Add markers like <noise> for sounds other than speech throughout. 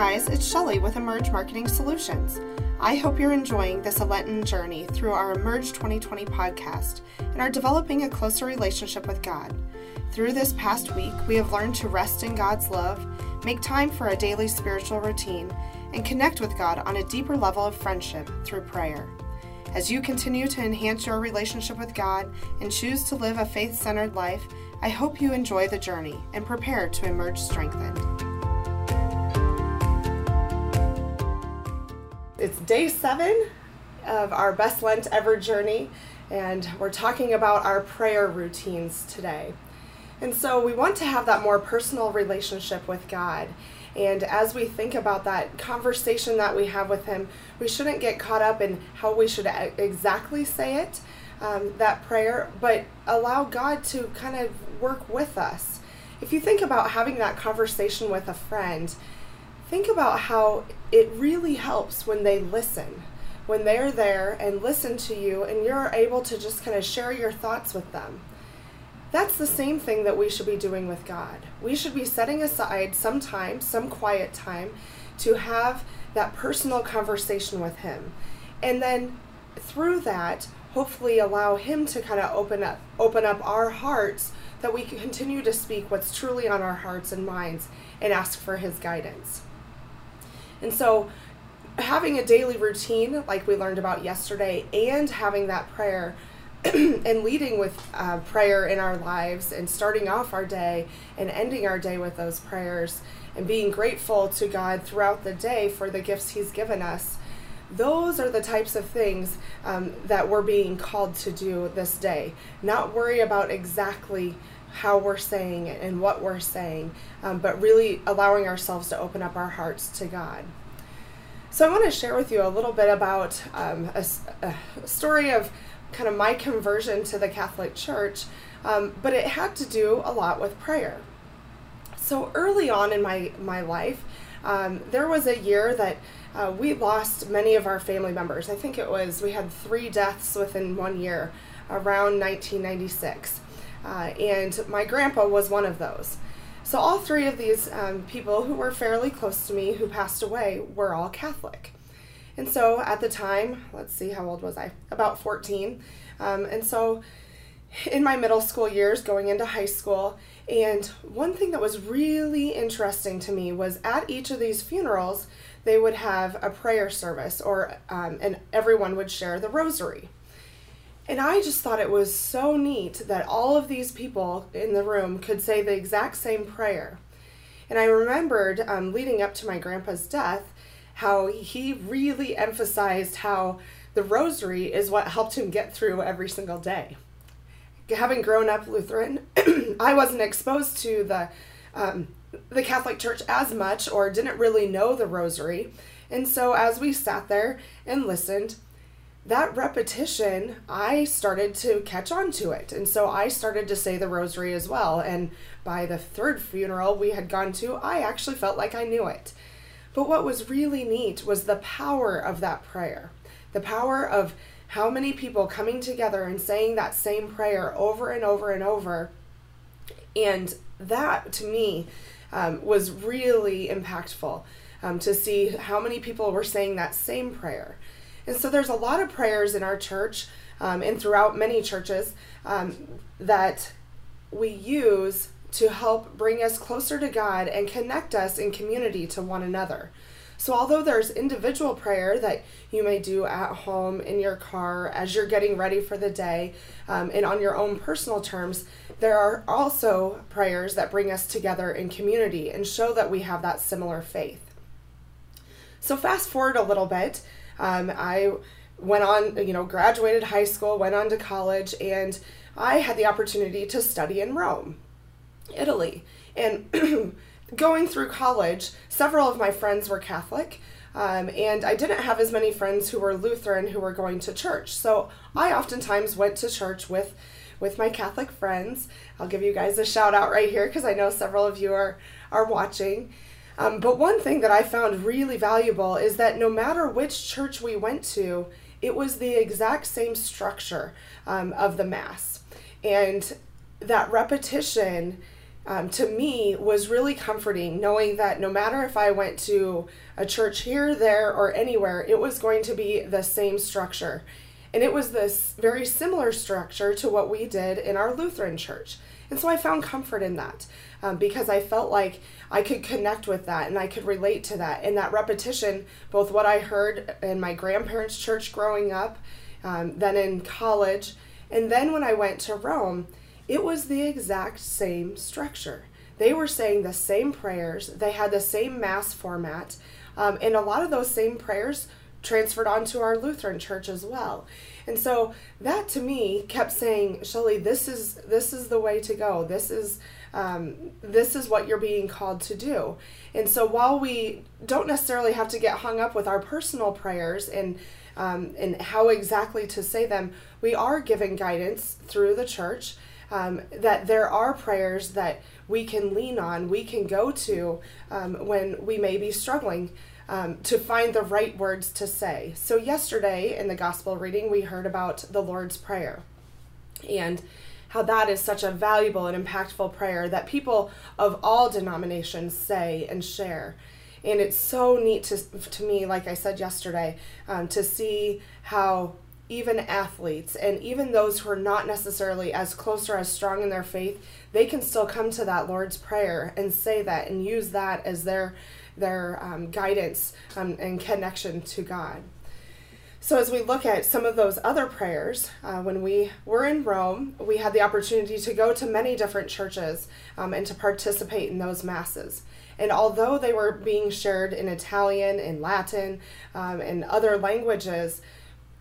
guys, it's Shelly with Emerge Marketing Solutions. I hope you're enjoying this Lenten journey through our Emerge 2020 podcast and are developing a closer relationship with God. Through this past week, we have learned to rest in God's love, make time for a daily spiritual routine, and connect with God on a deeper level of friendship through prayer. As you continue to enhance your relationship with God and choose to live a faith centered life, I hope you enjoy the journey and prepare to emerge strengthened. It's day seven of our Best Lent Ever journey, and we're talking about our prayer routines today. And so we want to have that more personal relationship with God. And as we think about that conversation that we have with Him, we shouldn't get caught up in how we should exactly say it, um, that prayer, but allow God to kind of work with us. If you think about having that conversation with a friend, think about how it really helps when they listen, when they're there and listen to you, and you're able to just kind of share your thoughts with them. That's the same thing that we should be doing with God. We should be setting aside some time, some quiet time, to have that personal conversation with Him. And then through that, hopefully allow him to kind of open up open up our hearts that we can continue to speak what's truly on our hearts and minds and ask for his guidance. And so having a daily routine like we learned about yesterday and having that prayer <clears throat> and leading with uh, prayer in our lives and starting off our day and ending our day with those prayers and being grateful to God throughout the day for the gifts He's given us those are the types of things um, that we're being called to do this day. Not worry about exactly how we're saying it and what we're saying, um, but really allowing ourselves to open up our hearts to God. So, I want to share with you a little bit about um, a, a, story of kind of my conversion to the Catholic Church, um, but it had to do a lot with prayer. So, early on in my, my life, um, there was a year that uh, we lost many of our family members. I think it was, we had three deaths within one year around 1996. Uh, and my grandpa was one of those. So, all three of these um, people who were fairly close to me who passed away were all Catholic. And so, at the time, let's see, how old was I? About 14. Um, and so, in my middle school years, going into high school, and one thing that was really interesting to me was at each of these funerals, they would have a prayer service or um, and everyone would share the rosary and i just thought it was so neat that all of these people in the room could say the exact same prayer and i remembered um, leading up to my grandpa's death how he really emphasized how the rosary is what helped him get through every single day having grown up lutheran <clears throat> i wasn't exposed to the um, the Catholic Church as much or didn't really know the rosary. And so as we sat there and listened, that repetition, I started to catch on to it. And so I started to say the rosary as well. And by the third funeral we had gone to, I actually felt like I knew it. But what was really neat was the power of that prayer. The power of how many people coming together and saying that same prayer over and over and over. And that to me um, was really impactful um, to see how many people were saying that same prayer. And so there's a lot of prayers in our church um, and throughout many churches um, that we use to help bring us closer to God and connect us in community to one another. So, although there's individual prayer that you may do at home in your car as you're getting ready for the day um, and on your own personal terms, there are also prayers that bring us together in community and show that we have that similar faith. So, fast forward a little bit, um, I went on, you know, graduated high school, went on to college, and I had the opportunity to study in Rome, Italy. And <clears throat> going through college, several of my friends were Catholic. Um, and I didn't have as many friends who were Lutheran who were going to church. So I oftentimes went to church with with my Catholic friends. I'll give you guys a shout out right here because I know several of you are are watching. Um, but one thing that I found really valuable is that no matter which church we went to, it was the exact same structure um, of the Mass. And that repetition um, to me was really comforting knowing that no matter if I went to a church here, there, or anywhere, it was going to be the same structure. And it was this very similar structure to what we did in our Lutheran church. And so I found comfort in that um, because I felt like I could connect with that and I could relate to that. And that repetition, both what I heard in my grandparents' church growing up, um, then in college, and then when I went to Rome, it was the exact same structure. They were saying the same prayers, they had the same Mass format, um, and a lot of those same prayers transferred onto our Lutheran church as well. And so that to me kept saying, Shelly, this is this is the way to go. This is um, this is what you're being called to do. And so while we don't necessarily have to get hung up with our personal prayers and um, and how exactly to say them, we are given guidance through the church um, that there are prayers that we can lean on, we can go to um, when we may be struggling. Um, to find the right words to say. So, yesterday in the gospel reading, we heard about the Lord's Prayer and how that is such a valuable and impactful prayer that people of all denominations say and share. And it's so neat to, to me, like I said yesterday, um, to see how even athletes and even those who are not necessarily as close or as strong in their faith, they can still come to that Lord's Prayer and say that and use that as their their um, guidance um, and connection to God. So, as we look at some of those other prayers, uh, when we were in Rome, we had the opportunity to go to many different churches um, and to participate in those masses. And although they were being shared in Italian in Latin um, and other languages,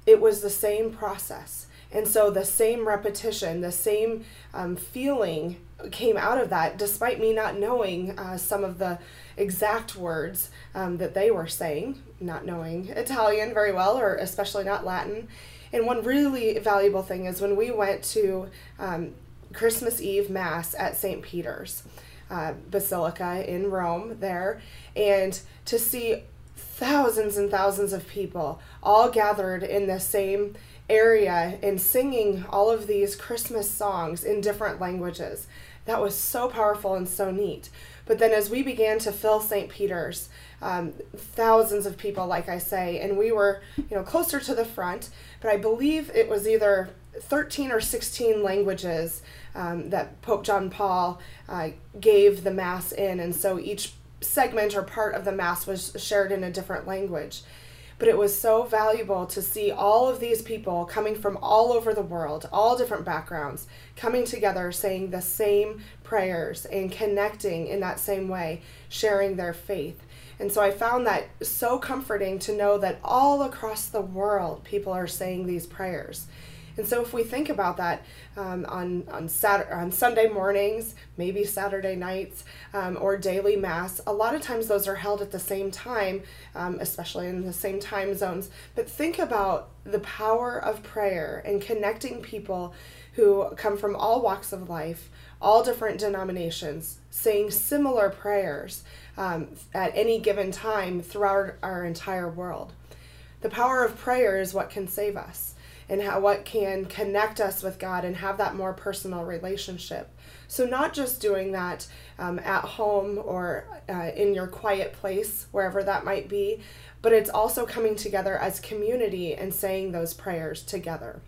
it was the same process. And so the same repetition, the same um, feeling came out of that, despite me not knowing uh, some of the exact words um, that they were saying, not knowing Italian very well, or especially not Latin. And one really valuable thing is when we went to um, Christmas Eve Mass at St. Peter's uh, Basilica in Rome, there, and to see thousands and thousands of people all gathered in the same area and singing all of these Christmas songs in different languages. That was so powerful and so neat. But then as we began to fill St. Peter's, um, thousands of people, like I say, and we were, you know, closer to the front, but I believe it was either 13 or 16 languages um, that Pope John Paul uh, gave the Mass in, and so each segment or part of the Mass was shared in a different language. But it was so valuable to see all of these people coming from all over the world, all different backgrounds, coming together, saying the same prayers and connecting in that same way, sharing their faith. And so I found that so comforting to know that all across the world people are saying these prayers. And so if we think about that um, on on Saturday, on Sunday mornings, maybe Saturday nights, um, or daily mass, a lot of times those are held at the same time, um, especially in the same time zones. But think about the power of prayer and connecting people who come from all walks of life, all different denominations, saying similar prayers um, at any given time throughout our entire world. The power of prayer is what can save us and how what can connect us with God and have that more personal relationship. So, not just doing that um, at home or uh, in your quiet place, wherever that might be, but it's also coming together as community and saying those prayers together.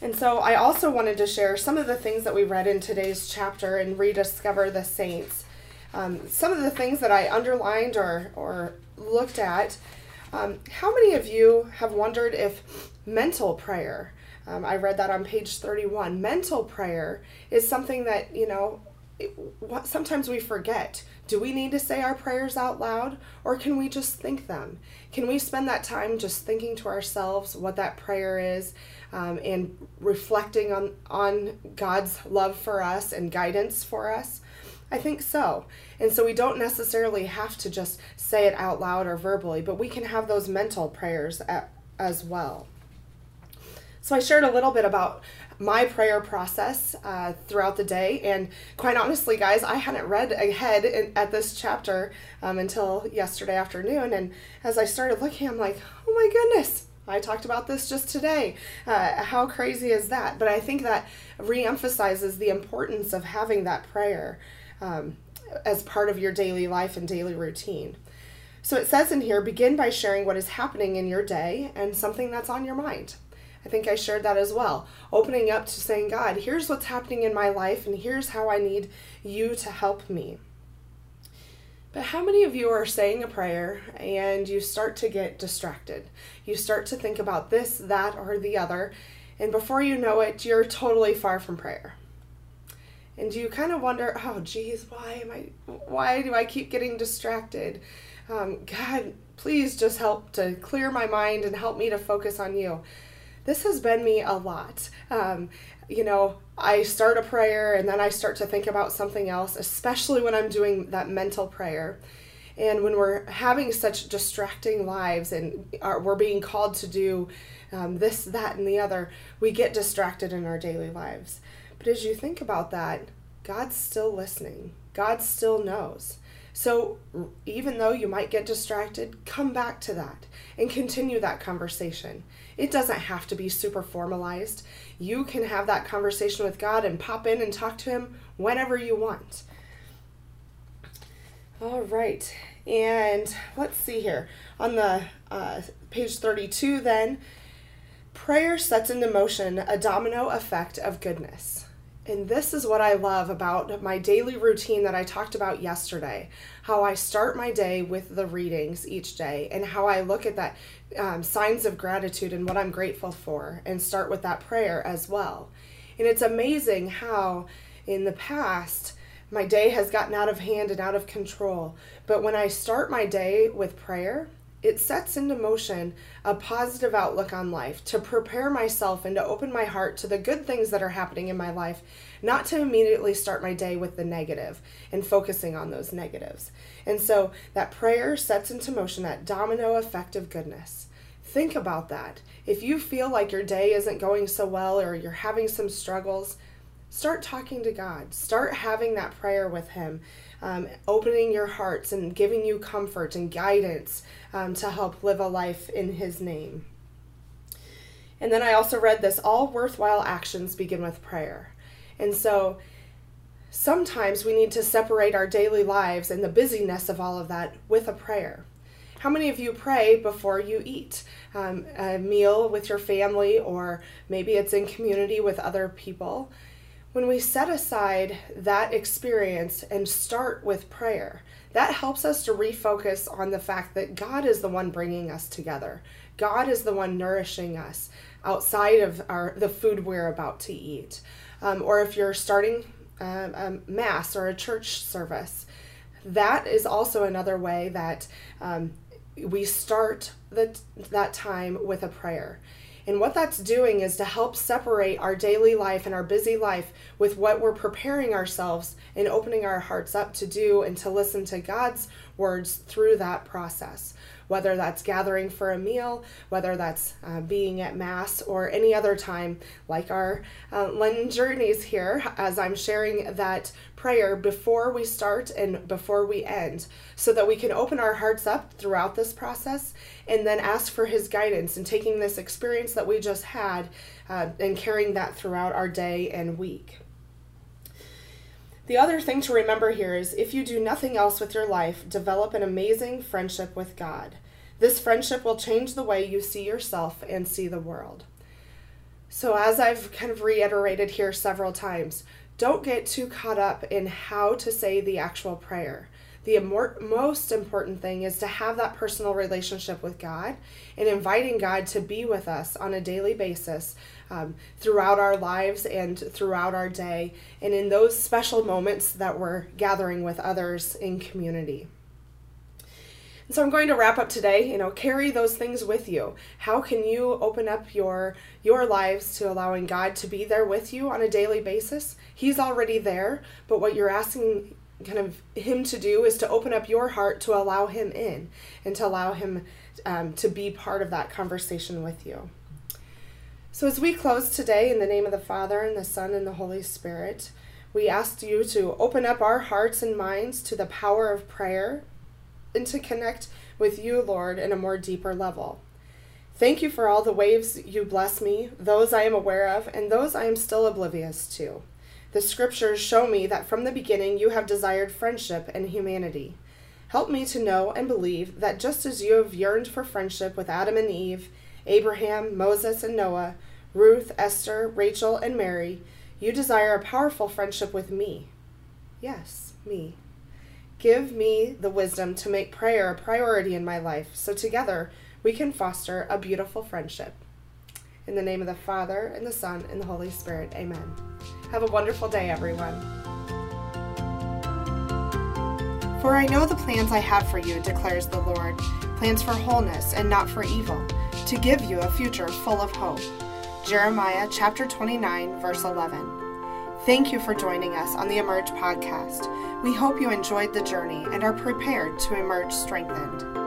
And so, I also wanted to share some of the things that we read in today's chapter and rediscover the saints. Um, some of the things that I underlined or, or looked at. Um, how many of you have wondered if mental prayer. Um, I read that on page 31. Mental prayer is something that, you know, it, sometimes we forget. Do we need to say our prayers out loud or can we just think them? Can we spend that time just thinking to ourselves what that prayer is um, and reflecting on, on God's love for us and guidance for us? I think so. And so we don't necessarily have to just say it out loud or verbally, but we can have those mental prayers at, as well. So I shared a little bit about my prayer process uh, throughout the day. And quite honestly, guys, I hadn't read ahead in, at this chapter um, until yesterday afternoon. And as I started looking, I'm like, oh my goodness, I talked about this just today. Uh, how crazy is that? But I think that reemphasizes the importance of having that prayer um, as part of your daily life and daily routine. So it says in here begin by sharing what is happening in your day and something that's on your mind. I think I shared that as well. Opening up to saying, God, here's what's happening in my life, and here's how I need you to help me. But how many of you are saying a prayer and you start to get distracted? You start to think about this, that, or the other, and before you know it, you're totally far from prayer. And you kind of wonder, oh, geez, why am I? Why do I keep getting distracted? Um, God, please just help to clear my mind and help me to focus on you. This has been me a lot. Um, you know, I start a prayer and then I start to think about something else, especially when I'm doing that mental prayer. And when we're having such distracting lives and are, we're being called to do um, this, that, and the other, we get distracted in our daily lives. But as you think about that, God's still listening, God still knows. So even though you might get distracted, come back to that and continue that conversation. It doesn't have to be super formalized. You can have that conversation with God and pop in and talk to Him whenever you want. All right, and let's see here. On the uh, page 32, then, prayer sets into motion a domino effect of goodness. And this is what I love about my daily routine that I talked about yesterday. How I start my day with the readings each day, and how I look at that um, signs of gratitude and what I'm grateful for, and start with that prayer as well. And it's amazing how in the past, my day has gotten out of hand and out of control. But when I start my day with prayer, it sets into motion a positive outlook on life to prepare myself and to open my heart to the good things that are happening in my life, not to immediately start my day with the negative and focusing on those negatives. And so that prayer sets into motion that domino effect of goodness. Think about that. If you feel like your day isn't going so well or you're having some struggles, start talking to God. Start having that prayer with Him um, opening your hearts and giving you comfort and guidance um, to help live a life in His name. And then I also read this all worthwhile actions begin with prayer. And so sometimes we need to separate our daily lives and the busyness of all of that with a prayer. How many of you pray before you eat um, a meal with your family, or maybe it's in community with other people? When we set aside that experience and start with prayer, that helps us to refocus on the fact that God is the one bringing us together. God is the one nourishing us outside of our the food we're about to eat. Um, or if you're starting um, a mass or a church service, that is also another way that um, we start the, that time with a prayer. And what that's doing is to help separate our daily life and our busy life with what we're preparing ourselves and opening our hearts up to do and to listen to God's words through that process. Whether that's gathering for a meal, whether that's uh, being at Mass, or any other time, like our uh, Lenten journeys here, as I'm sharing that prayer before we start and before we end, so that we can open our hearts up throughout this process and then ask for His guidance and taking this experience that we just had uh, and carrying that throughout our day and week. The other thing to remember here is if you do nothing else with your life, develop an amazing friendship with God. This friendship will change the way you see yourself and see the world. So, as I've kind of reiterated here several times, don't get too caught up in how to say the actual prayer. The most important thing is to have that personal relationship with God and inviting God to be with us on a daily basis um, throughout our lives and throughout our day, and in those special moments that we're gathering with others in community. So I'm going to wrap up today, you know, carry those things with you. How can you open up your your lives to allowing God to be there with you on a daily basis? He's already there, but what you're asking kind of him to do is to open up your heart to allow him in and to allow him um, to be part of that conversation with you. So, as we close today, in the name of the Father, and the Son, and the Holy Spirit, we ask you to open up our hearts and minds to the power of prayer and to connect with you, Lord, in a more deeper level. Thank you for all the ways you bless me, those I am aware of, and those I am still oblivious to. The scriptures show me that from the beginning you have desired friendship and humanity. Help me to know and believe that just as you have yearned for friendship with Adam and Eve, Abraham, Moses, and Noah, Ruth, Esther, Rachel, and Mary, you desire a powerful friendship with me. Yes, me. Give me the wisdom to make prayer a priority in my life so together we can foster a beautiful friendship. In the name of the Father, and the Son, and the Holy Spirit, amen. Have a wonderful day, everyone. For I know the plans I have for you, declares the Lord plans for wholeness and not for evil, to give you a future full of hope. Jeremiah chapter 29, verse 11. Thank you for joining us on the Emerge podcast. We hope you enjoyed the journey and are prepared to emerge strengthened.